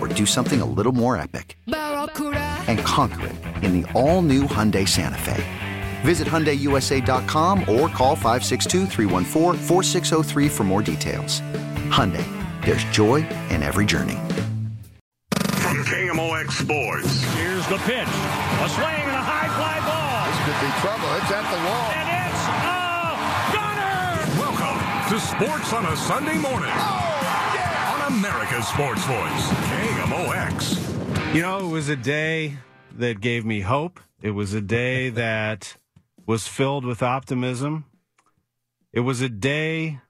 or do something a little more epic? And conquer it in the all-new Hyundai Santa Fe. Visit HyundaiUSA.com or call 562 for more details. Hyundai, there's joy in every journey. From KMOX Sports. Here's the pitch. A swing and a high fly ball. This could be trouble. It's at the wall. And it's a gunner. Welcome to Sports on a Sunday morning. On America's Sports Voice, KMOX. You know, it was a day that gave me hope. It was a day that was filled with optimism. It was a day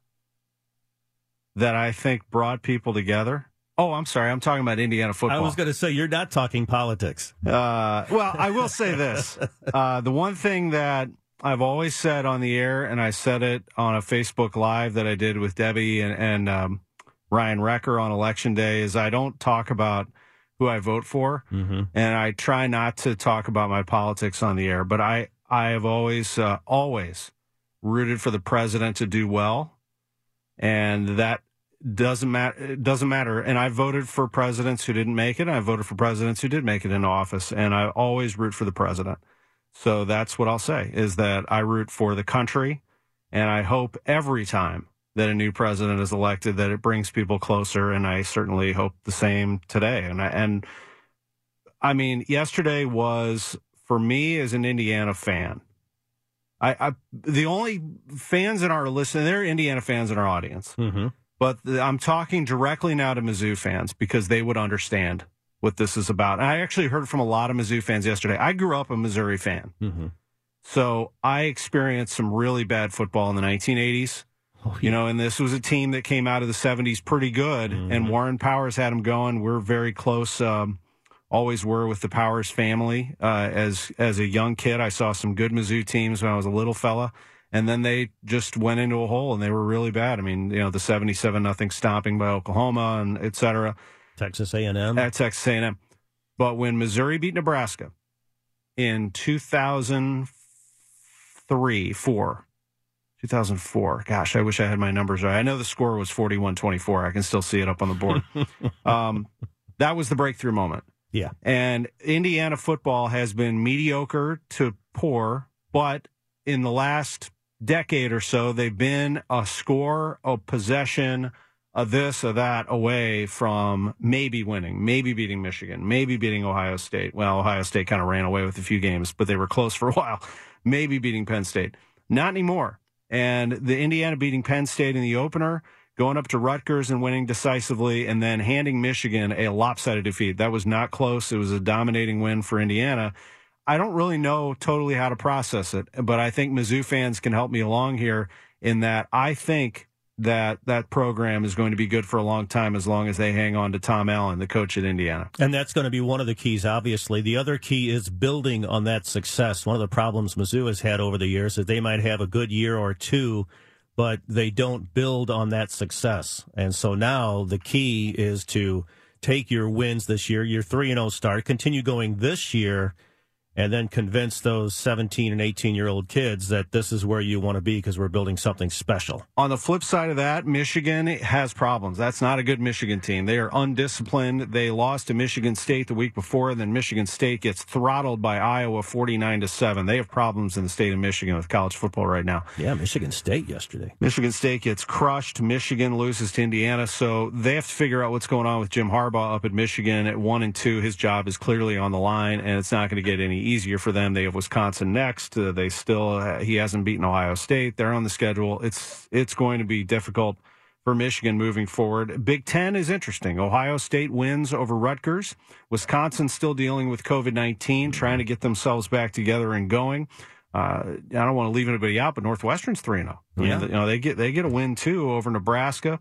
that I think brought people together. Oh, I'm sorry. I'm talking about Indiana football. I was going to say you're not talking politics. Uh, well, I will say this: uh, the one thing that I've always said on the air, and I said it on a Facebook Live that I did with Debbie and, and um, Ryan Recker on election day, is I don't talk about who I vote for, Mm-hmm. and I try not to talk about my politics on the air. But I, I have always, uh, always rooted for the president to do well, and that doesn't matter. Doesn't matter. And I voted for presidents who didn't make it. And I voted for presidents who did make it into office, and I always root for the president. So that's what I'll say is that I root for the country, and I hope every time that a new president is elected that it brings people closer, and I certainly hope the same today. And I, and I mean, yesterday was for me as an Indiana fan. I, I the only fans in our listen, there are Indiana fans in our audience, Mm-hmm. but the, I'm talking directly now to Mizzou fans because they would understand what this is about. And I actually heard from a lot of Mizzou fans yesterday. I grew up a Missouri fan. Mm-hmm. So I experienced some really bad football in the 1980s. Oh, You know, and this was a team that came out of the 70s pretty good, and Warren Powers had them going. We're very close, um, always were with the Powers family. Uh, as as a young kid, I saw some good Mizzou teams when I was a little fella, and then they just went into a hole, and they were really bad. I mean, you know, the 77 nothing stomping by Oklahoma and et cetera Texas A&M. at Texas A&M. But when Missouri beat Nebraska in 2003, 4, 2004, gosh, I wish I had my numbers right. I know the score was 41-24. I can still see it up on the board. um, that was the breakthrough moment. Yeah. And Indiana football has been mediocre to poor, but in the last decade or so, they've been a score, a possession, a this, a that away from maybe winning, maybe beating Michigan, maybe beating Ohio State. Well, Ohio State kind of ran away with a few games, but they were close for a while. Maybe beating Penn State. Not anymore. And the Indiana beating Penn State in the opener, going up to Rutgers and winning decisively, and then handing Michigan a lopsided defeat. That was not close. It was a dominating win for Indiana. I don't really know totally how to process it, but I think Mizzou fans can help me along here in that I think that that program is going to be good for a long time as long as they hang on to Tom Allen, the coach at Indiana. And that's going to be one of the keys, obviously. The other key is building on that success. One of the problems Mizzou has had over the years is they might have a good year or two, but they don't build on that success. And so now the key is to take your wins this year, your 3 0 start, continue going this year, and then convince those 17 and 18 year old kids that this is where you want to be because we're building something special. On the flip side of that, Michigan has problems. That's not a good Michigan team. They are undisciplined. They lost to Michigan State the week before, and then Michigan State gets throttled by Iowa 49 to 7. They have problems in the state of Michigan with college football right now. Yeah, Michigan State yesterday. Michigan State gets crushed. Michigan loses to Indiana, so they have to figure out what's going on with Jim Harbaugh up at Michigan at 1 and 2. His job is clearly on the line, and it's not going to get any easier for them. They have Wisconsin next. Uh, they still uh, he hasn't beaten Ohio State. They're on the schedule. It's it's going to be difficult for Michigan moving forward. Big Ten is interesting. Ohio State wins over Rutgers. Wisconsin still dealing with COVID nineteen, trying to get themselves back together and going. Uh, I don't want to leave anybody out, but Northwestern's three zero. Oh. Yeah, you know they get they get a win too over Nebraska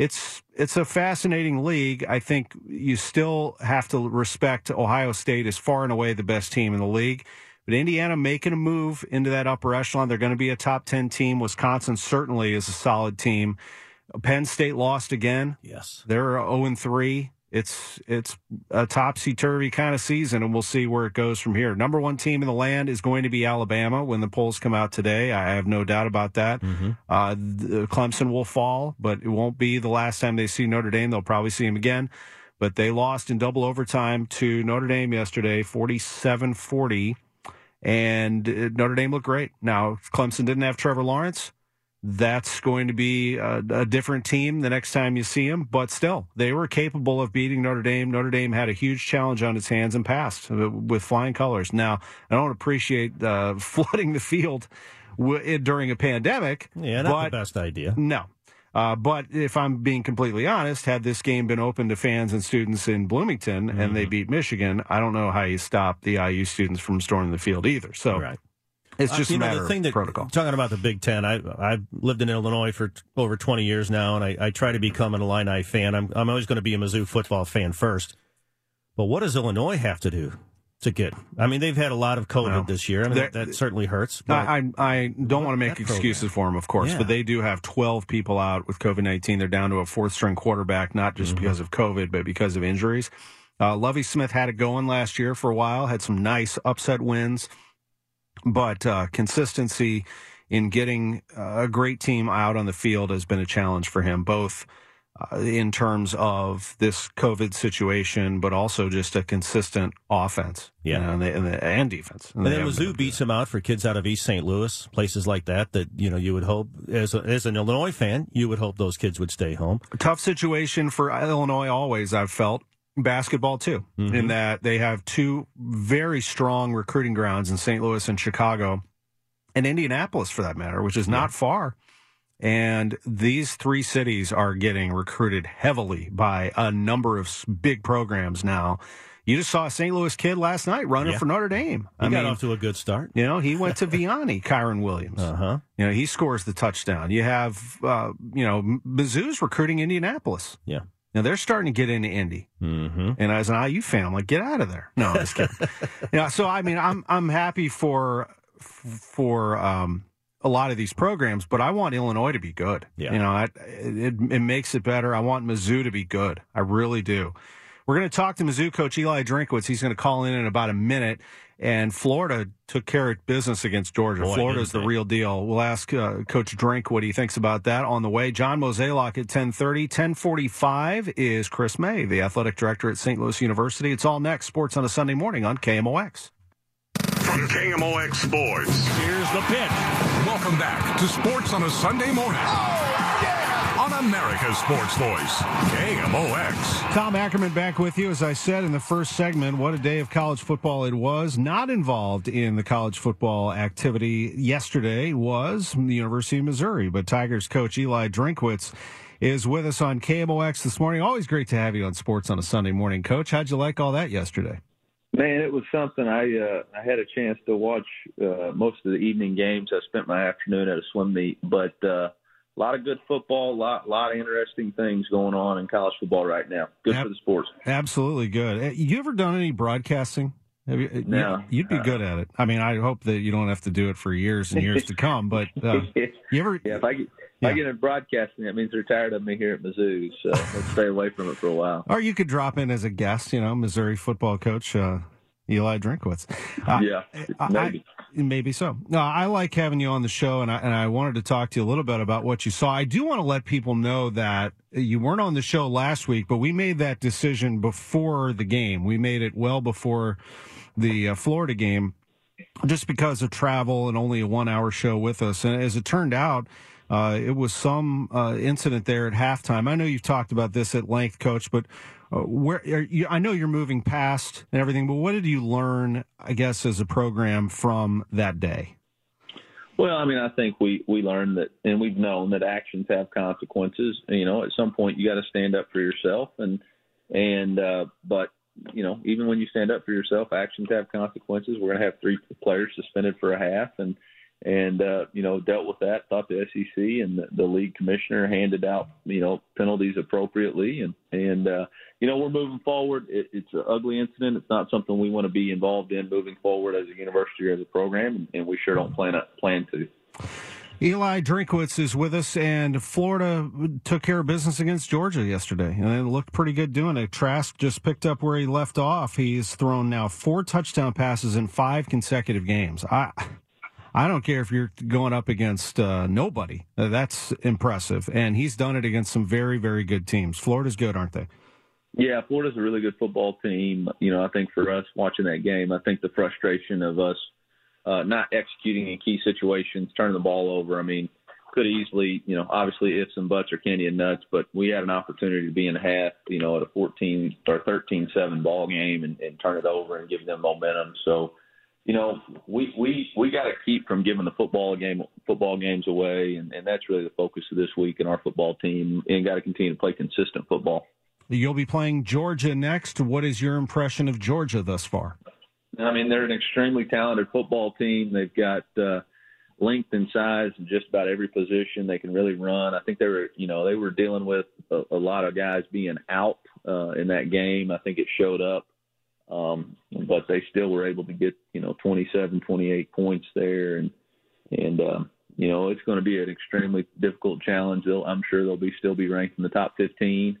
it's it's a fascinating league. I think you still have to respect Ohio State is far and away the best team in the league. But Indiana making a move into that upper echelon. They're going to be a top 10 team. Wisconsin certainly is a solid team. Penn State lost again. Yes. They're 0 3 it's it's a topsy turvy kind of season, and we'll see where it goes from here. Number one team in the land is going to be Alabama when the polls come out today. I have no doubt about that. Mm-hmm. Uh, Clemson will fall, but it won't be the last time they see Notre Dame. They'll probably see him again. But they lost in double overtime to Notre Dame yesterday, 47 40. And uh, Notre Dame looked great. Now, Clemson didn't have Trevor Lawrence that's going to be a, a, different team the next time you see them. But still, they were capable of beating Notre Dame. Notre Dame had a huge challenge on its hands and passed with flying colors. Now, I don't appreciate uh, flooding the field w- during a pandemic. Yeah, not but, the best idea. No. Uh, but if I'm being completely honest, had this game been open to fans and students in Bloomington mm-hmm. and they mm-hmm. beat Michigan, I don't know how you stop the IU students from storming the field either. So right. It's just uh, a know, the thing that, protocol. Talking about the Big Ten, I I've lived in Illinois for t- over 20 years now, and I, I try to become an Illini fan. I'm I'm always going to be a Mizzou football fan first. But what does Illinois have to do to get? I mean, they've had a lot of COVID well, this year. I mean, that, that certainly hurts. I, I, I don't want to make excuses for them, of course, yeah. but they do have 12 people out with COVID 19. They're down to a fourth string quarterback, not just mm-hmm. because of COVID, but because of injuries. Uh, Lovie Smith had it going last year for a while, had some nice upset wins but uh, consistency in getting a great team out on the field has been a challenge for him, both uh, in terms of this COVID situation, but also just a consistent offense, yeah, you know, and, the, and, the, and, defense. And, and then Mizzou beats him out for kids out of East St. Louis, places like that. That you know, you would hope as a, as an Illinois fan, you would hope those kids would stay home. Tough situation for Illinois always. I've felt basketball too, mm-hmm. in that they have two very strong recruiting grounds in St. Louis and Chicago, and Indianapolis for that matter, which is not yeah. far. And these three cities are getting recruited heavily by a number of big programs now. You just saw a St. Louis kid last night running yeah. for Notre Dame. He I got mean, off to a good start. You know, he went to Vianney, Kyren Williams. Uh-huh. You know, he scores the touchdown. You have, uh, you know, Mizzou's recruiting Indianapolis. Yeah. Now they're starting to get into Indy, mm-hmm. and as an IU fan, I'm like, get out of there. No, I'm just kidding. yeah, so I mean, I'm I'm happy for for um, a lot of these programs, but I want Illinois to be good. Yeah. You know, it, it, it makes it better. I want Mizzou to be good. I really do. We're going to talk to Mizzou coach Eli Drinkwitz. He's going to call in in about a minute. And Florida took care of business against Georgia. Boy, Florida's the real deal. We'll ask uh, Coach Drink what he thinks about that on the way. John Mozeliak at 1030. 1045 is Chris May, the athletic director at St. Louis University. It's all next. Sports on a Sunday morning on KMOX. From KMOX Sports. Here's the pitch. Welcome back to Sports on a Sunday morning. Oh, yeah! On America's Sports Voice, KMOX. Tom Ackerman back with you. As I said in the first segment, what a day of college football it was. Not involved in the college football activity yesterday was the University of Missouri, but Tigers coach Eli Drinkwitz is with us on KMOX this morning. Always great to have you on sports on a Sunday morning, Coach. How'd you like all that yesterday? Man, it was something. I uh, I had a chance to watch uh, most of the evening games. I spent my afternoon at a swim meet, but uh, a lot of good football, a lot, lot of interesting things going on in college football right now. Good Ab- for the sports. Absolutely good. You ever done any broadcasting? Have you, no, you'd be good at it. I mean, I hope that you don't have to do it for years and years to come. But uh, you ever? Yeah, if I get, yeah. I get in broadcasting, that means they're tired of me here at Mizzou, so let's stay away from it for a while. Or you could drop in as a guest. You know, Missouri football coach. Uh, Eli Drinkwitz. Uh, yeah, maybe. I, maybe so. No, I like having you on the show, and I, and I wanted to talk to you a little bit about what you saw. I do want to let people know that you weren't on the show last week, but we made that decision before the game. We made it well before the uh, Florida game just because of travel and only a one hour show with us. And as it turned out, uh, it was some uh, incident there at halftime. I know you've talked about this at length, Coach, but where you, I know you're moving past and everything, but what did you learn, I guess, as a program from that day? Well, I mean, I think we we learned that, and we've known that actions have consequences. You know, at some point you got to stand up for yourself, and and uh, but you know, even when you stand up for yourself, actions have consequences. We're going to have three players suspended for a half, and and uh, you know dealt with that. Thought the SEC and the, the league commissioner handed out you know penalties appropriately, and and uh, you know we're moving forward. It, it's an ugly incident. It's not something we want to be involved in moving forward as a university or as a program, and, we sure don't plan a, plan to. Eli Drinkwitz is with us, and Florida took care of business against Georgia yesterday, and it looked pretty good doing it. Trask just picked up where he left off. He's thrown now four touchdown passes in five consecutive games. I I don't care if you're going up against uh, nobody. Uh, that's impressive. And he's done it against some very, very good teams. Florida's good, aren't they? Yeah, Florida's a really good football team. You know, I think for us watching that game, I think the frustration of us uh, not executing in key situations, turning the ball over. I mean, could easily, you know, obviously ifs and buts are candy and nuts, but we had an opportunity to be in a half, you know, at a 14 or 13-7 ball game and, and turn it over and give them momentum. So, you know, we we we got to keep from giving the football game football games away, and, and that's really the focus of this week in our football team, and got to continue to play consistent football. You'll be playing Georgia next. What is your impression of Georgia thus far? I mean, they're an extremely talented football team. They've got uh, length and size in just about every position. They can really run. I think they were, you know, they were dealing with a, a lot of guys being out uh, in that game. I think it showed up um, but they still were able to get, you know, 27, 28 points there. And, and, um, you know, it's going to be an extremely difficult challenge. They'll, I'm sure they'll be still be ranked in the top 15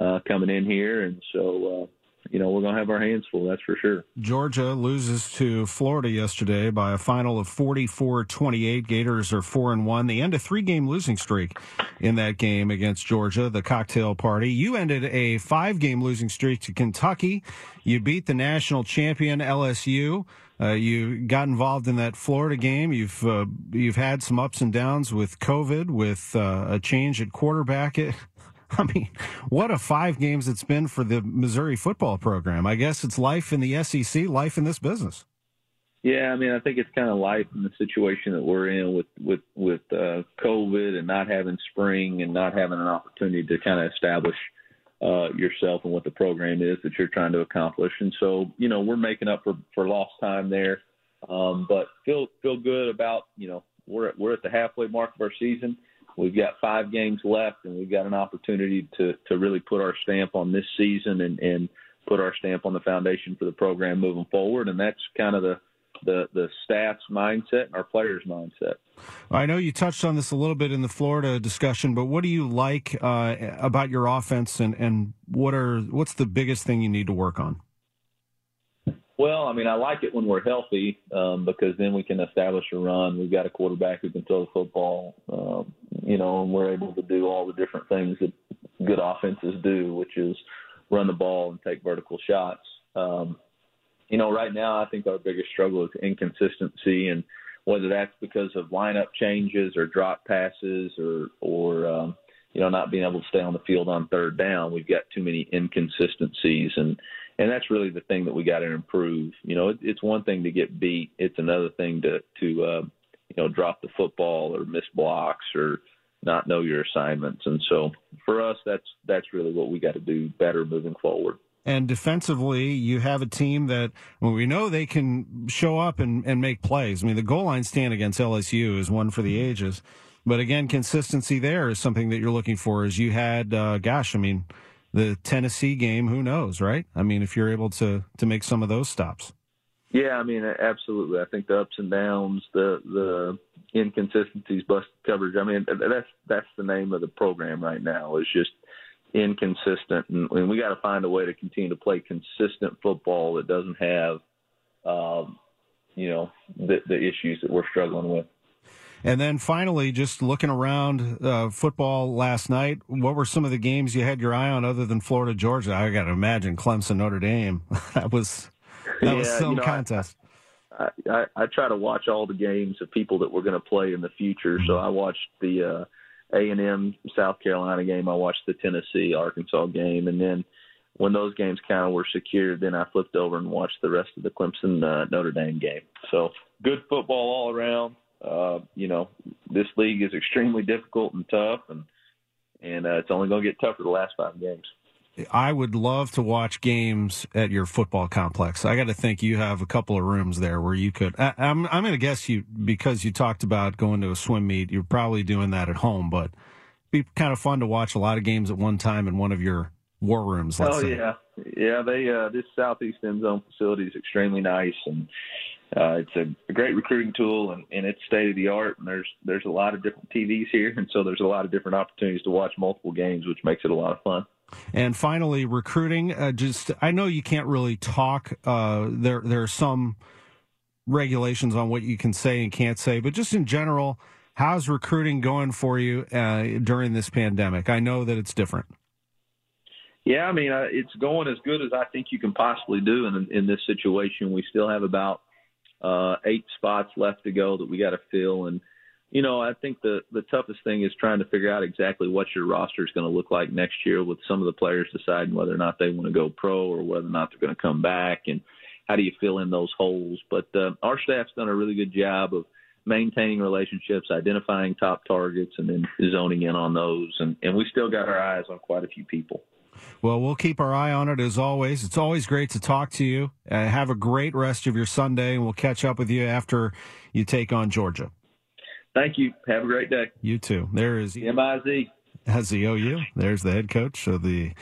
uh, coming in here. And so, uh, you know, we're going to have our hands full, that's for sure. Georgia loses to Florida yesterday by a final of 44 28. Gators are 4 and 1. They end a three game losing streak in that game against Georgia, the cocktail party. You ended a five game losing streak to Kentucky. You beat the national champion LSU. Uh, you got involved in that Florida game. You've uh, you've had some ups and downs with COVID, with uh, a change at quarterback. I mean, what a five games it's been for the Missouri football program. I guess it's life in the SEC, life in this business. Yeah, I mean, I think it's kind of life in the situation that we're in with with with uh, COVID and not having spring and not having an opportunity to kind of establish uh, yourself and what the program is that you're trying to accomplish. And so, you know, we're making up for for lost time there, um, but feel feel good about you know we're we're at the halfway mark of our season. We've got five games left, and we've got an opportunity to to really put our stamp on this season and and put our stamp on the foundation for the program moving forward. And that's kind of the the the staff's mindset and our players' mindset. I know you touched on this a little bit in the Florida discussion, but what do you like uh, about your offense, and and what are what's the biggest thing you need to work on? Well, I mean, I like it when we're healthy um, because then we can establish a run. We've got a quarterback who can throw the football, um, you know, and we're able to do all the different things that good offenses do, which is run the ball and take vertical shots. Um, you know, right now I think our biggest struggle is inconsistency, and whether that's because of lineup changes or drop passes or or um, you know not being able to stay on the field on third down, we've got too many inconsistencies and and that's really the thing that we got to improve. You know, it, it's one thing to get beat; it's another thing to to uh, you know drop the football or miss blocks or not know your assignments. And so for us, that's that's really what we got to do better moving forward. And defensively, you have a team that well, we know they can show up and, and make plays. I mean, the goal line stand against LSU is one for the ages. But again, consistency there is something that you're looking for. As you had, uh, gosh, I mean, the Tennessee game, who knows, right? I mean, if you're able to to make some of those stops. Yeah, I mean, absolutely. I think the ups and downs, the the inconsistencies, busted coverage. I mean, that's that's the name of the program right now. Is just inconsistent, and, and we got to find a way to continue to play consistent football that doesn't have um, you know, the, the issues that we're struggling with. And then finally, just looking around uh, football last night, what were some of the games you had your eye on other than Florida Georgia? I got to imagine Clemson Notre Dame. that was that yeah, was some you know, contest. I, I, I try to watch all the games of people that we're going to play in the future. So I watched the uh, A and M South Carolina game. I watched the Tennessee Arkansas game, and then when those games kind of were secured, then I flipped over and watched the rest of the Clemson uh, Notre Dame game. So good football all around. Uh, you know, this league is extremely difficult and tough, and and uh, it's only going to get tougher the last five games. I would love to watch games at your football complex. I got to think you have a couple of rooms there where you could. I, am I'm, I'm going to guess you because you talked about going to a swim meet. You're probably doing that at home, but be kind of fun to watch a lot of games at one time in one of your war rooms. oh say. yeah, yeah. They uh, this southeast end zone facility is extremely nice, and uh, it's a, a great recruiting tool, and, and it's state of the art. And there's there's a lot of different TVs here, and so there's a lot of different opportunities to watch multiple games, which makes it a lot of fun. And finally, recruiting. Uh, just I know you can't really talk. Uh, there there are some regulations on what you can say and can't say, but just in general, how's recruiting going for you uh, during this pandemic? I know that it's different. Yeah, I mean, uh, it's going as good as I think you can possibly do in in this situation. We still have about uh, eight spots left to go that we got to fill, and you know, I think the the toughest thing is trying to figure out exactly what your roster is going to look like next year, with some of the players deciding whether or not they want to go pro or whether or not they're going to come back, and how do you fill in those holes. But uh, our staff's done a really good job of maintaining relationships, identifying top targets, and then zoning in on those. And, and we still got our eyes on quite a few people. Well, we'll keep our eye on it as always. It's always great to talk to you. Uh, have a great rest of your Sunday, and we'll catch up with you after you take on Georgia. Thank you. Have a great day. You too. There is M-I-Z. Z-O-U. There's the head coach of the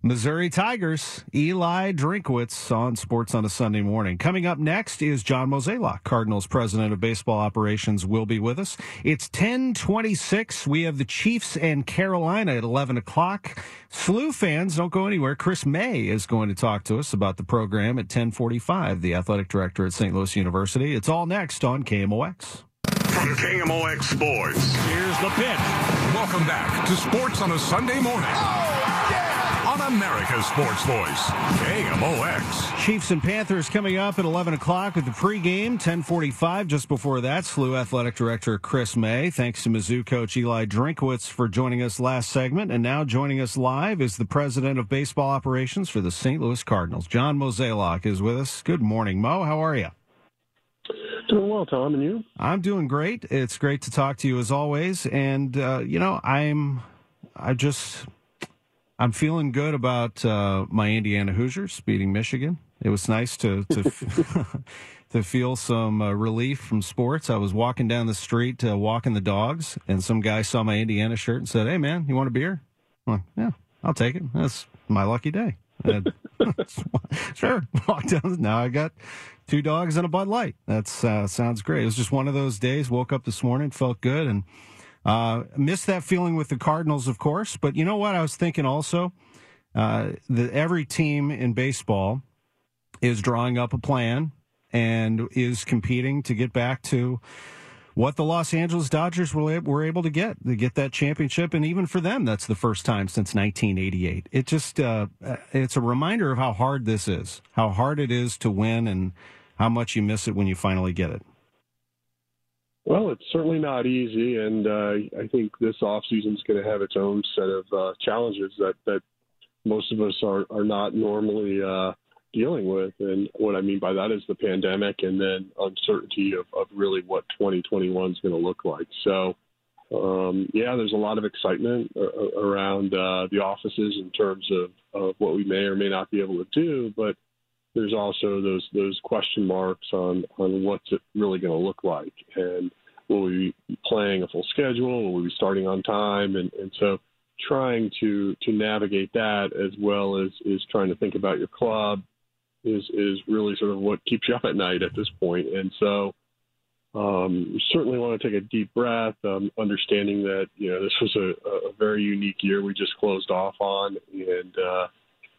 Missouri Tigers, Eli Drinkwitz on Sports on a Sunday morning. Coming up next is John Mozeliak, Cardinals president of baseball operations, will be with us. It's 1026. We have the Chiefs and Carolina at 11 o'clock. SLU fans, don't go anywhere. Chris May is going to talk to us about the program at 1045, the athletic director at St. Louis University. It's all next on KMOX. From KMOX Sports. Here's the pitch. Welcome back to Sports on a Sunday morning. Oh, yeah! on America's Sports Voice, KMOX. Chiefs and Panthers coming up at 11 o'clock with the pregame, 1045. Just before that, SLU Athletic Director Chris May. Thanks to Mizzou coach Eli Drinkwitz for joining us last segment. And now joining us live is the president of baseball operations for the St. Louis Cardinals. John Mozeliak is with us. Good morning, Mo. How are you? Doing well, Tom, and you? I'm doing great. It's great to talk to you as always. And, uh, you know, I'm, I just I'm feeling good about uh, my Indiana Hoosiers beating Michigan. It was nice to to to feel some uh, relief from sports. I was walking down the street, uh, walking the dogs, and some guy saw my Indiana shirt and said, "Hey, man, you want a beer?" I'm like, "Yeah, I'll take it. That's my lucky day." sure. Walked down. Now I got two dogs and a Bud Light. That uh, sounds great. It was just one of those days. Woke up this morning, felt good, and uh, missed that feeling with the Cardinals, of course. But you know what? I was thinking also uh, that every team in baseball is drawing up a plan and is competing to get back to what the Los Angeles Dodgers were, able to get to get that championship, and even for them, that's the first time since 1988. It just uh, it's a reminder of how hard this is, how hard it is to win, and how much you miss it when you finally get it. Well, it's certainly not easy, and uh, I think this off season is going to have its own set of uh, challenges that that most of us are are not normally uh, dealing with. And what I mean by that is the pandemic, and then uncertainty of, of really what 2021 is going to look like. So. Um, yeah, there's a lot of excitement around uh, the offices in terms of, of what we may or may not be able to do, but there's also those those question marks on on what's it really going to look like, and will we be playing a full schedule? Will we be starting on time? And and so trying to to navigate that as well as is trying to think about your club is is really sort of what keeps you up at night at this point. And so um, certainly want to take a deep breath, um, understanding that you know this was a, a very unique year we just closed off on, and uh,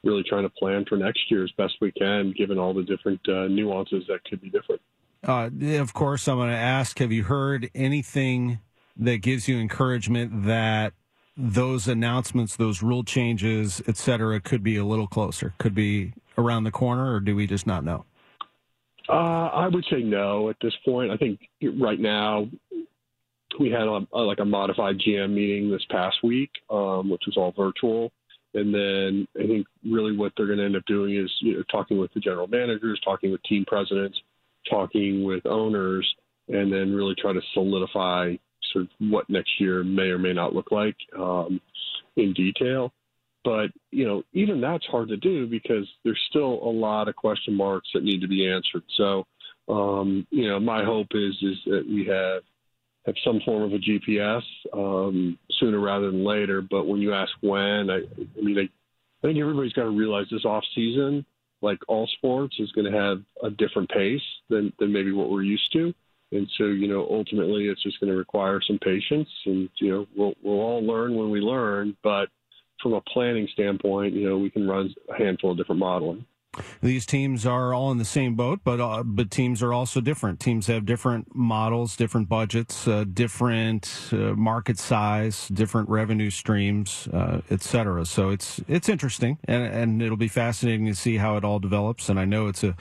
really trying to plan for next year as best we can, given all the different uh, nuances that could be different. Uh, of course, I'm going to ask: Have you heard anything that gives you encouragement that those announcements, those rule changes, et cetera, could be a little closer, could be around the corner, or do we just not know? Uh, I would say no at this point. I think right now we had a, a, like a modified GM meeting this past week, um, which was all virtual. And then I think really what they're going to end up doing is you know, talking with the general managers, talking with team presidents, talking with owners, and then really try to solidify sort of what next year may or may not look like um, in detail. But you know, even that's hard to do because there's still a lot of question marks that need to be answered. So, um, you know, my hope is is that we have have some form of a GPS um, sooner rather than later. But when you ask when, I, I mean, I, I think everybody's got to realize this off season, like all sports, is going to have a different pace than than maybe what we're used to. And so, you know, ultimately, it's just going to require some patience, and you know, we'll we'll all learn when we learn, but from a planning standpoint, you know, we can run a handful of different modeling. These teams are all in the same boat, but uh, but teams are also different. Teams have different models, different budgets, uh, different uh, market size, different revenue streams, uh, et cetera. So it's it's interesting, and and it'll be fascinating to see how it all develops. And I know it's a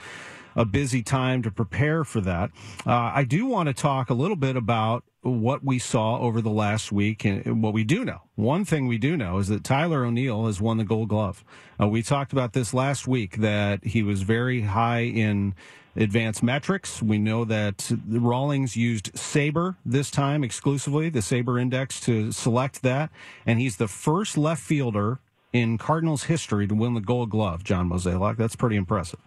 a busy time to prepare for that. Uh, I do want to talk a little bit about what we saw over the last week and what we do know. One thing we do know is that Tyler O'Neill has won the gold glove. Uh, we talked about this last week that he was very high in advanced metrics. We know that Rawlings used SABR this time exclusively, the SABR index to select that. And he's the first left fielder in Cardinals history to win the gold glove, John Mozeliak. That's pretty impressive.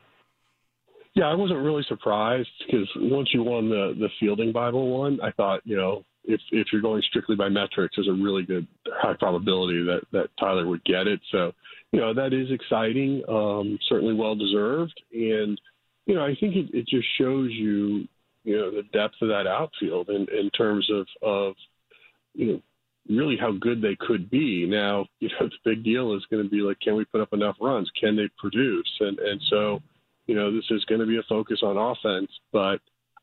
Yeah, I wasn't really surprised because once you won the the fielding Bible one, I thought you know if if you're going strictly by metrics, there's a really good high probability that that Tyler would get it. So you know that is exciting, um, certainly well deserved, and you know I think it, it just shows you you know the depth of that outfield in in terms of of you know really how good they could be. Now, you know, the big deal is going to be like, can we put up enough runs? Can they produce? And and so, you know, this is going to be a focus on offense, but,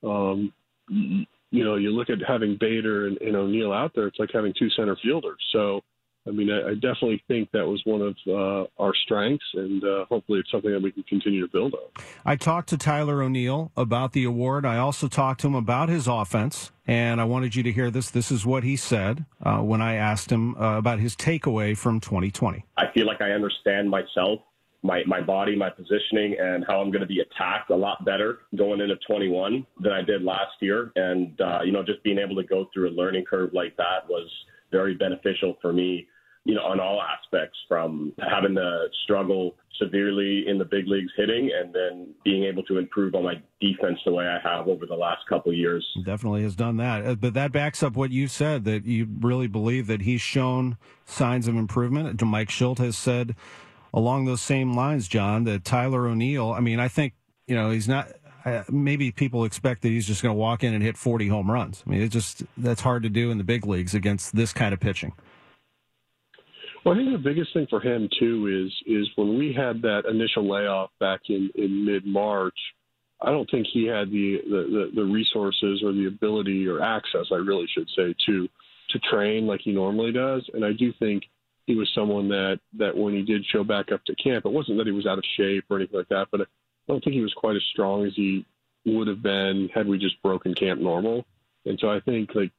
um, you know, you look at having Bader and, and O'Neill out there, it's like having two center fielders. So, I mean, I, I definitely think that was one of uh, our strengths, and uh, hopefully it's something that we can continue to build on. I talked to Tyler O'Neill about the award. I also talked to him about his offense, and I wanted you to hear this. This is what he said uh, when I asked him uh, about his takeaway from 2020. I feel like I understand myself my my body, my positioning, and how I'm going to be attacked a lot better going into 21 than I did last year. And uh, you know, just being able to go through a learning curve like that was very beneficial for me. You know, on all aspects, from having to struggle severely in the big leagues hitting, and then being able to improve on my defense the way I have over the last couple years. Definitely has done that, uh, but that backs up what you said that you really believe that he's shown signs of improvement. Mike Shildt has said along those same lines, John, that Tyler O'Neill, I mean, I think, you know, he's not, maybe people expect that he's just going to walk in and hit 40 home runs. I mean, it just, that's hard to do in the big leagues against this kind of pitching. Well, I think the biggest thing for him too is is when we had that initial layoff back in, in mid March, I don't think he had the, the, the resources or the ability or access, I really should say, to to train like he normally does. And I do think he was someone that that when he did show back up to camp, it wasn't that he was out of shape or anything like that, but I don't think he was quite as strong as he would have been had we just broken camp normal. And so I think like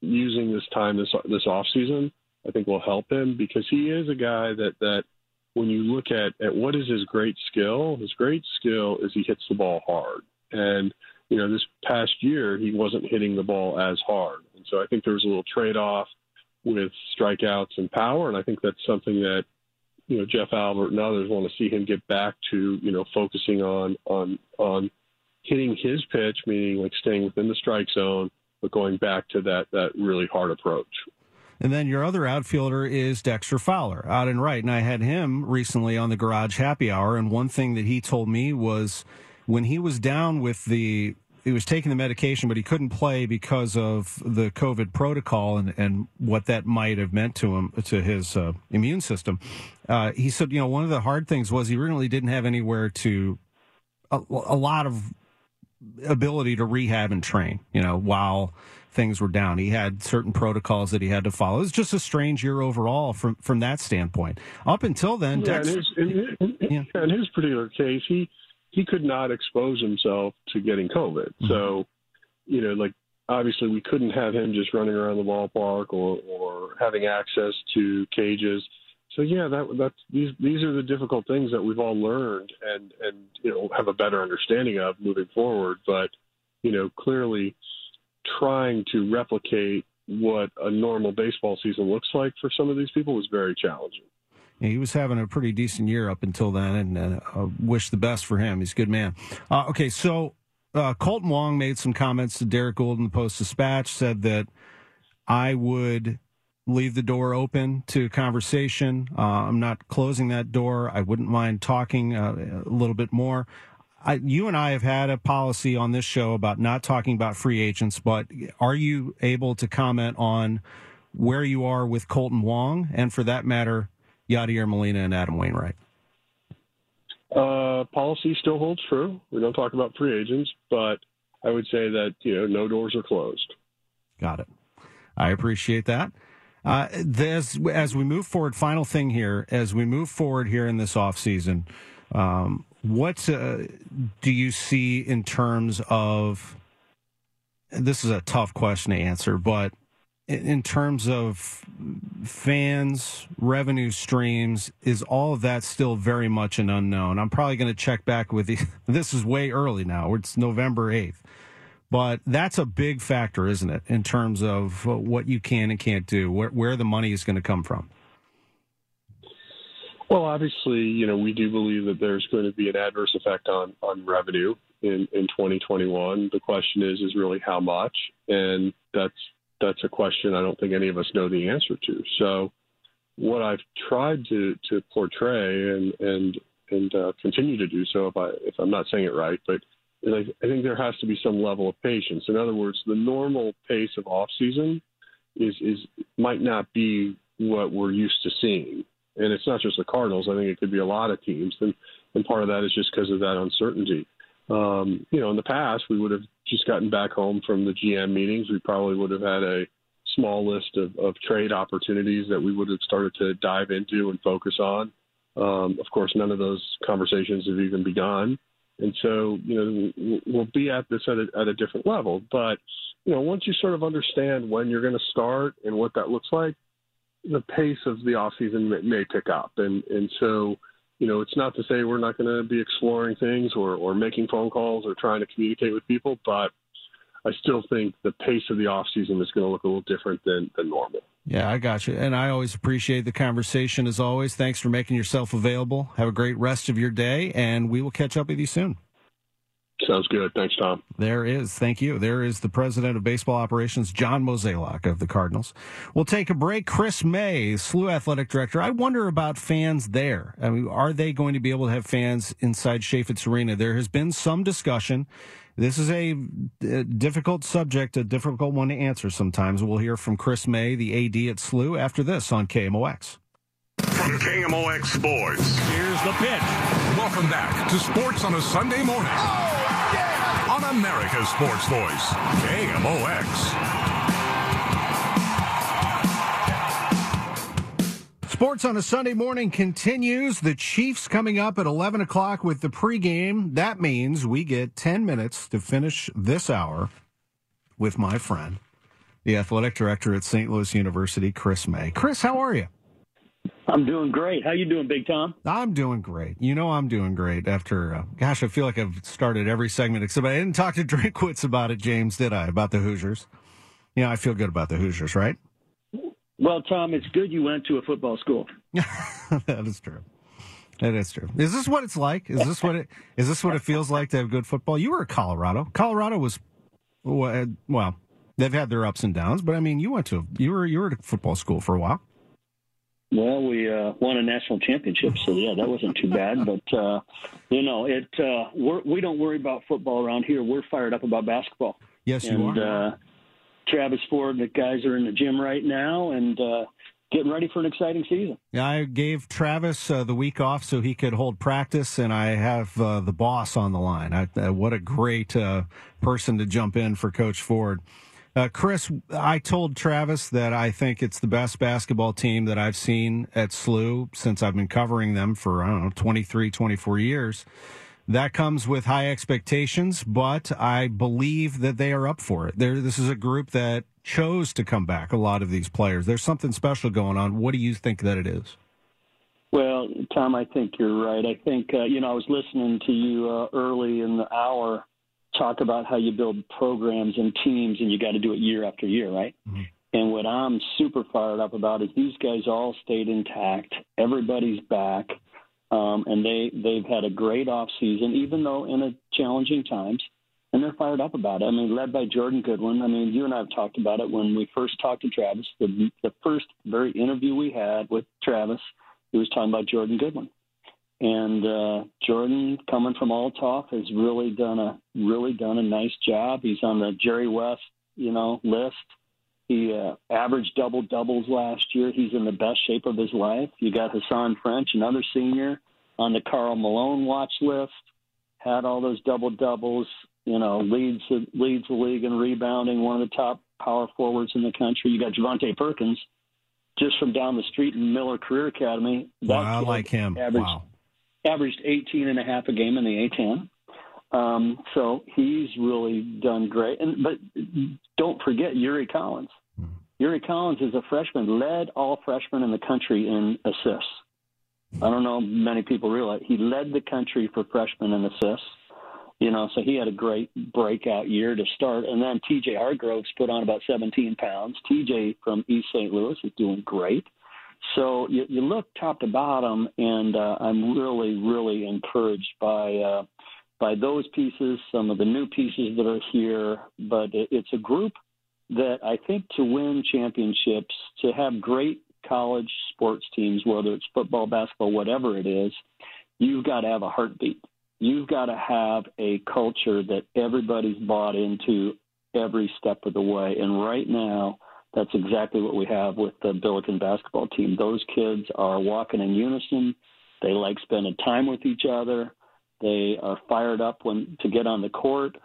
using this time this this off season, I think will help him because he is a guy that that when you look at at what is his great skill, his great skill is he hits the ball hard. And you know, this past year he wasn't hitting the ball as hard. And so I think there was a little trade off with strikeouts and power. And I think that's something that, you know, Jeff Albert and others want to see him get back to, you know, focusing on, on, on hitting his pitch, meaning like staying within the strike zone, but going back to that, that really hard approach. And then your other outfielder is Dexter Fowler out and right. And I had him recently on the garage happy hour. And one thing that he told me was when he was down with the he was taking the medication, but he couldn't play because of the COVID protocol and, and what that might have meant to him to his uh, immune system. Uh, he said, you know, one of the hard things was he really didn't have anywhere to a, a lot of ability to rehab and train. You know, while things were down. He had certain protocols that he had to follow. It was just a strange year overall from from that standpoint. Up until then, yeah, Dex, in, his, in, in, yeah. in his particular case, he he could not expose himself to getting COVID. Mm-hmm. So, you know, like obviously we couldn't have him just running around the ballpark or or having access to cages. So yeah, that that's these these are the difficult things that we've all learned and and you know have a better understanding of moving forward. But you know, clearly trying to replicate what a normal baseball season looks like for some of these people was very challenging. He was having a pretty decent year up until then, and uh, I wish the best for him. He's a good man. Uh, okay, so uh, Kolten Wong made some comments to Derek Goold in the Post Dispatch, said that I would leave the door open to conversation. Uh, I'm not closing that door. I wouldn't mind talking uh, a little bit more. I, you and I have had a policy on this show about not talking about free agents, but are you able to comment on where you are with Kolten Wong and, for that matter, Yadier Molina and Adam Wainwright? Uh, policy still holds true. We don't talk about free agents, but I would say that you know no doors are closed. Got it. I appreciate that. Uh, as as we move forward, final thing here, as we move forward here in this off season, um, what uh, do you see in terms of? This is a tough question to answer, but in terms of fans, revenue streams, is all of that still very much an unknown? I'm probably going to check back with you. This is way early now. It's November 8th. But that's a big factor, isn't it, in terms of what you can and can't do, where, where the money is going to come from? Well, obviously, you know, we do believe that there's going to be an adverse effect on, on revenue in, in 2021. The question is, is really how much? And that's that's a question I don't think any of us know the answer to. So, what I've tried to to portray and and and uh, continue to do so, if I if I'm not saying it right, but I, I think there has to be some level of patience. In other words, the normal pace of off season is is might not be what we're used to seeing, and it's not just the Cardinals. I think it could be a lot of teams, and and part of that is just because of that uncertainty. Um, you know, in the past, we would have just gotten back home from the GM meetings. We probably would have had a small list of, of trade opportunities that we would have started to dive into and focus on. Um, of course, none of those conversations have even begun. And so, you know, we'll be at this at a, at a different level. But, you know, once you sort of understand when you're going to start and what that looks like, the pace of the off season may, may pick up. And, and so, you know, it's not to say we're not going to be exploring things or, or making phone calls or trying to communicate with people, but I still think the pace of the off season is going to look a little different than, than normal. Yeah, I got you. And I always appreciate the conversation as always. Thanks for making yourself available. Have a great rest of your day, and we will catch up with you soon. Sounds good. Thanks, Tom. There is. Thank you. There is the president of baseball operations, John Mozeliak of the Cardinals. We'll take a break. Chris May, SLU athletic director. I wonder about fans there. I mean, are they going to be able to have fans inside Chaifetz Arena? There has been some discussion. This is a, a difficult subject, a difficult one to answer sometimes. We'll hear from Chris May, the AD at SLU, after this on KMOX. From KMOX Sports. Here's the pitch. Welcome back to Sports on a Sunday morning. Oh! America's Sports Voice, KMOX. Sports on a Sunday morning continues. The Chiefs coming up at 11 o'clock with the pregame. That means we get 10 minutes to finish this hour with my friend, the athletic director at St. Louis University, Chris May. Chris, how are you? I'm doing great. How you doing, Big Tom? I'm doing great. You know I'm doing great after, uh, gosh, I feel like I've started every segment except I didn't talk to Drinkwitz about it, James, did I? About the Hoosiers. You know, I feel good about the Hoosiers, right? Well, Tom, it's good you went to a football school. that is true. That is true. Is this what it's like? Is this what it is this what it feels like to have good football? You were at Colorado. Colorado was well, they've had their ups and downs, but I mean, you went to you were you were at football school for a while. Well, we uh, won a national championship, so yeah, that wasn't too bad. But uh, you know, it uh, we're, we don't worry about football around here. We're fired up about basketball. Yes, you and, are. Uh, Travis Ford, the guys are in the gym right now, and uh, getting ready for an exciting season. Yeah, I gave Travis uh, the week off so he could hold practice, and I have uh, the boss on the line. I, uh, what a great uh, person to jump in for Coach Ford. Uh, Chris, I told Travis that I think it's the best basketball team that I've seen at SLU since I've been covering them for, I don't know, 23, 24 years. That comes with high expectations, but I believe that they are up for it. They're, this is a group that chose to come back, a lot of these players. There's something special going on. What do you think that it is? Well, Tom, I think you're right. I think, uh, you know, I was listening to you uh, early in the hour talk about how you build programs and teams, and you got to do it year after year, right? Mm-hmm. And what I'm super fired up about is these guys all stayed intact. Everybody's back, um, and they they've had a great off season, even though in a challenging times. And they're fired up about it. I mean, led by Jordan Goodwin. I mean, you and I have talked about it when we first talked to Travis. The the first very interview we had with Travis, he was talking about Jordan Goodwin and uh, Jordan, coming from Althoff, has really done a really done a nice job. He's on the Jerry West, you know, list. He uh, averaged double doubles last year. He's in the best shape of his life. You got Hasahn French, another senior, on the Karl Malone watch list. Had all those double doubles. You know, leads leads the league in rebounding. One of the top power forwards in the country. You got Javonte Perkins, just from down the street in Miller Career Academy. Wow, I like him. Averaged, wow averaged 18 and a half a game in the A10. Um, so he's really done great. And but don't forget Yuri Collins. Mm-hmm. Yuri Collins is a freshman, led all freshmen in the country in assists. I don't know many people realize he led the country for freshmen in assists. You know, so he had a great breakout year to start. And then TJ Hargroves put on about 17 pounds. TJ from East St. Louis is doing great. So you, you look top to bottom, and uh, I'm really, really encouraged by uh, by those pieces, some of the new pieces that are here. But it, it's a group that I think to win championships, to have great college sports teams, whether it's football, basketball, whatever it is, you've got to have a heartbeat. You've got to have a culture that everybody's bought into every step of the way. And right now, that's exactly what we have with the Billiken basketball team. Those kids are walking in unison. They like spending time with each other. They are fired up when to get on the court,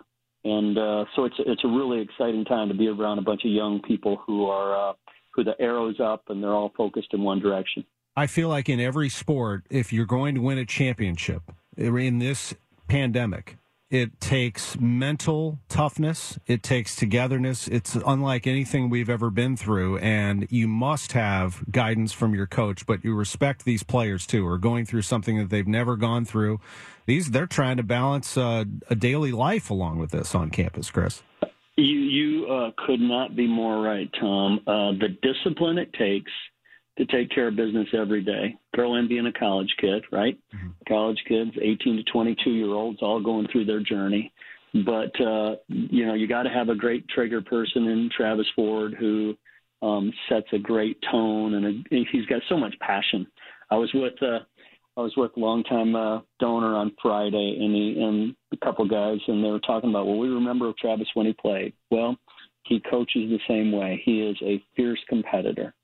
and uh, so it's it's a really exciting time to be around a bunch of young people who are uh, who the arrows up and they're all focused in one direction. I feel like in every sport, if you're going to win a championship in this pandemic, it takes mental toughness. It takes togetherness. It's unlike anything we've ever been through. And you must have guidance from your coach, but you respect these players too, are going through something that they've never gone through. These, they're trying to balance uh, a daily life along with this on campus, Chris. You, you uh, could not be more right, Tom. Uh, the discipline it takes – to take care of business every day. Throw in being a college kid, right? Mm-hmm. College kids, 18 to 22 year olds, all going through their journey. But uh, you know, you got to have a great trigger person in Travis Ford who um, sets a great tone, and a, he's got so much passion. I was with uh, I was with a longtime uh, donor on Friday, and he and a couple guys, and they were talking about, well, we remember Travis when he played. Well, he coaches the same way. He is a fierce competitor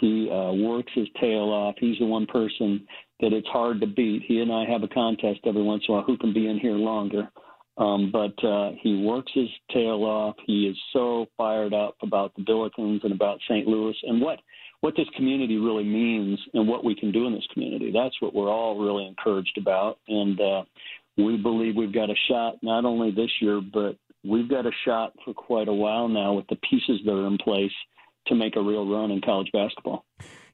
he uh, works his tail off. He's the one person that it's hard to beat. He and I have a contest every once in a while who can be in here longer. Um, but uh, he works his tail off. He is so fired up about the Billikens and about St. Louis and what what this community really means and what we can do in this community. That's what we're all really encouraged about. And uh, we believe we've got a shot not only this year, but we've got a shot for quite a while now with the pieces that are in place to make a real run in college basketball.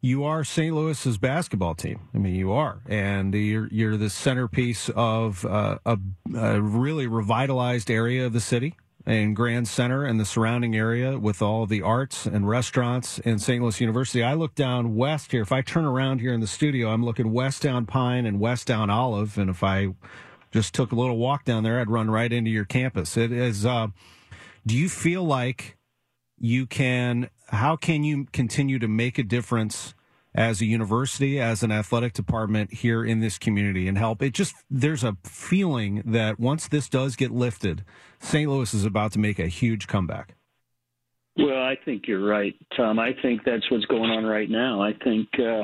You are St. Louis's basketball team. I mean, you are, and you're you're the centerpiece of uh, a, a really revitalized area of the city and Grand Center and the surrounding area with all the arts and restaurants in St. Louis University. I look down west here. If I turn around here in the studio, I'm looking west down Pine and west down Olive. And if I just took a little walk down there, I'd run right into your campus. It is. Uh, do you feel like you can how can you continue to make a difference as a university, as an athletic department here in this community and help. It just, there's a feeling that once this does get lifted, St. Louis is about to make a huge comeback. Well, I think you're right, Tom. I think that's what's going on right now. I think, uh,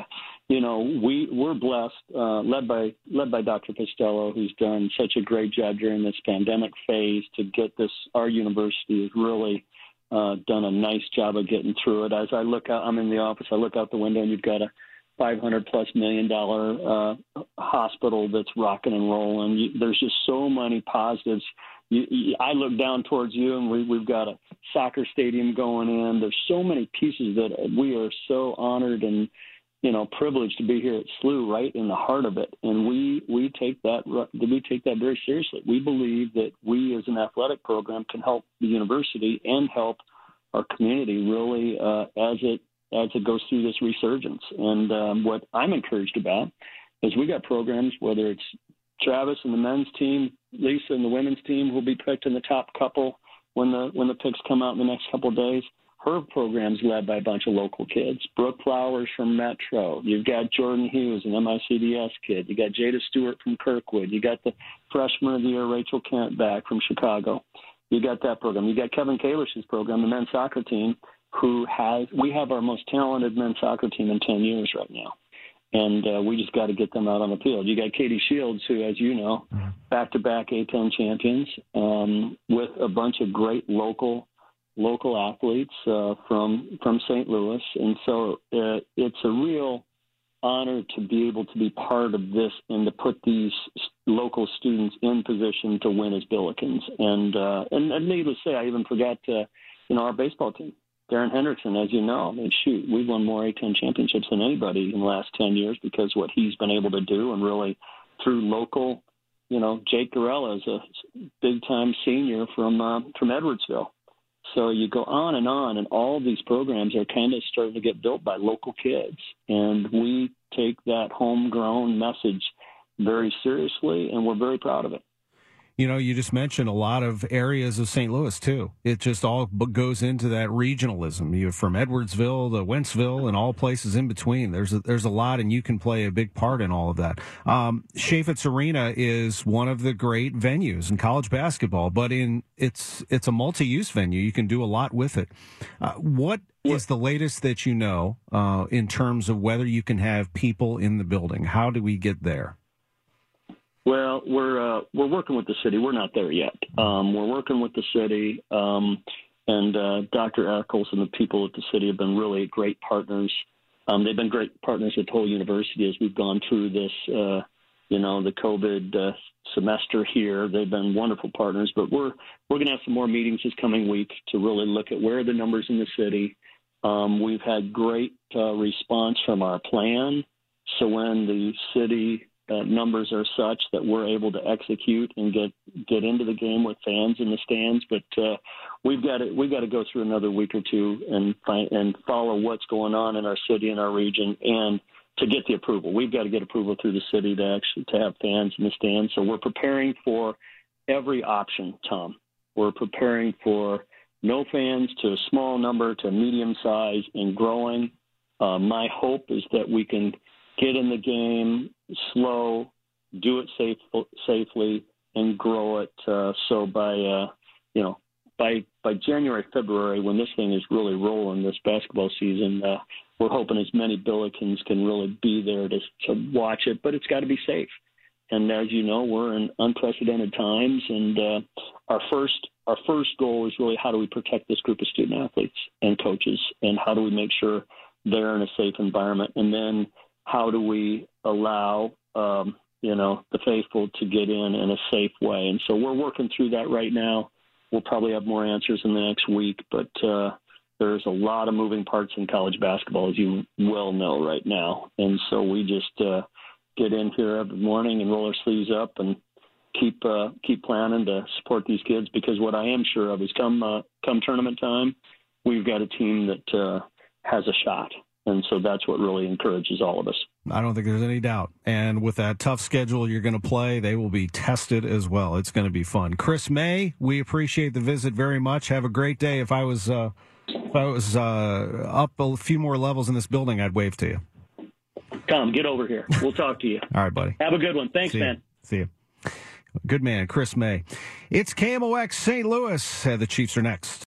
you know, we we're blessed, uh, led by led by Dr. Pestello, who's done such a great job during this pandemic phase to get this. Our university is really uh, done a nice job of getting through it. As I look out, I'm in the office. I look out the window, and you've got a 500 plus million dollar uh, hospital that's rocking and rolling. You, there's just so many positives. You, you, I look down towards you, and we, we've got a soccer stadium going in. There's so many pieces that we are so honored and you know privileged to be here at SLU, right in the heart of it. And we we take that we take that very seriously. We believe that we as an athletic program can help the university and help our community really uh, as it as it goes through this resurgence. And um, what I'm encouraged about is we got programs, whether it's Travis and the men's team, Lisa and the women's team, who'll be picked in the top couple when the when the picks come out in the next couple of days. Her program's led by a bunch of local kids. Brooke Flowers from Metro. You've got Jordan Hughes, an MICDS kid. You got Jada Stewart from Kirkwood. You got the freshman of the year, Rachel Kent, back from Chicago. You got that program. You got Kevin Kalish's program, the men's soccer team, who has we have our most talented men's soccer team in ten years right now, and uh, we just got to get them out on the field. You got Katie Shields, who, as you know, back to back A10 champions, um, with a bunch of great local local athletes uh, from from St. Louis, and so uh, it's a real honor to be able to be part of this and to put these local students in position to win as Billikens. And uh, and, and needless to say, I even forgot to, you know our baseball team. Darin Hendrickson, as you know, I mean, shoot, we've won more A10 championships than anybody in the last 10 years because what he's been able to do and really through local, you know, Jake Garella is a big time senior from uh, from Edwardsville. So you go on and on, and all these programs are kind of starting to get built by local kids. And we take that homegrown message very seriously, and we're very proud of it you know, you just mentioned a lot of areas of St. Louis too. It just all goes into that regionalism. You from Edwardsville to Wentzville and all places in between. There's a, there's a lot, and you can play a big part in all of that. Um, Chaifetz Arena is one of the great venues in college basketball, but in it's it's a multi-use venue. You can do a lot with it. Uh, what is the latest that you know uh, in terms of whether you can have people in the building? How do we get there? Well, we're uh, we're working with the city. We're not there yet. Um, we're working with the city, um, and uh, Dr. Echols and the people at the city have been really great partners. Um, they've been great partners with Toll University as we've gone through this, uh, you know, the COVID uh, semester here. They've been wonderful partners. But we're we're going to have some more meetings this coming week to really look at where are the numbers in the city. Um, we've had great uh, response from our plan. So when the city uh, numbers are such that we're able to execute and get get into the game with fans in the stands. But uh, we've got to we've got to go through another week or two and find, and follow what's going on in our city and our region and to get the approval. We've got to get approval through the city to actually to have fans in the stands. So we're preparing for every option, Tom. We're preparing for no fans to a small number to medium size and growing. Uh, my hope is that we can get in the game slow, do it safe, safely, and grow it. Uh, so by uh, you know by by January February when this thing is really rolling this basketball season, uh, we're hoping as many Billikens can really be there to to watch it, but it's got to be safe. And as you know, we're in unprecedented times, and uh, our first our first goal is really how do we protect this group of student athletes and coaches, and how do we make sure they're in a safe environment, and then how do we allow um, you know the faithful to get in in a safe way? And so we're working through that right now. We'll probably have more answers in the next week, but uh, there's a lot of moving parts in college basketball, as you well know right now. And so we just uh, get in here every morning and roll our sleeves up and keep uh, keep planning to support these kids because what I am sure of is come uh, come tournament time, we've got a team that uh, has a shot. And so that's what really encourages all of us. I don't think there's any doubt. And with that tough schedule you're going to play, they will be tested as well. It's going to be fun. Chris May, we appreciate the visit very much. Have a great day. If I was uh, if I was uh, up a few more levels in this building, I'd wave to you. Come, get over here. We'll talk to you. All right, buddy. Have a good one. Thanks, See man. You. See you. Good man, Chris May. It's KMOX St. Louis. Uh, the Chiefs are next.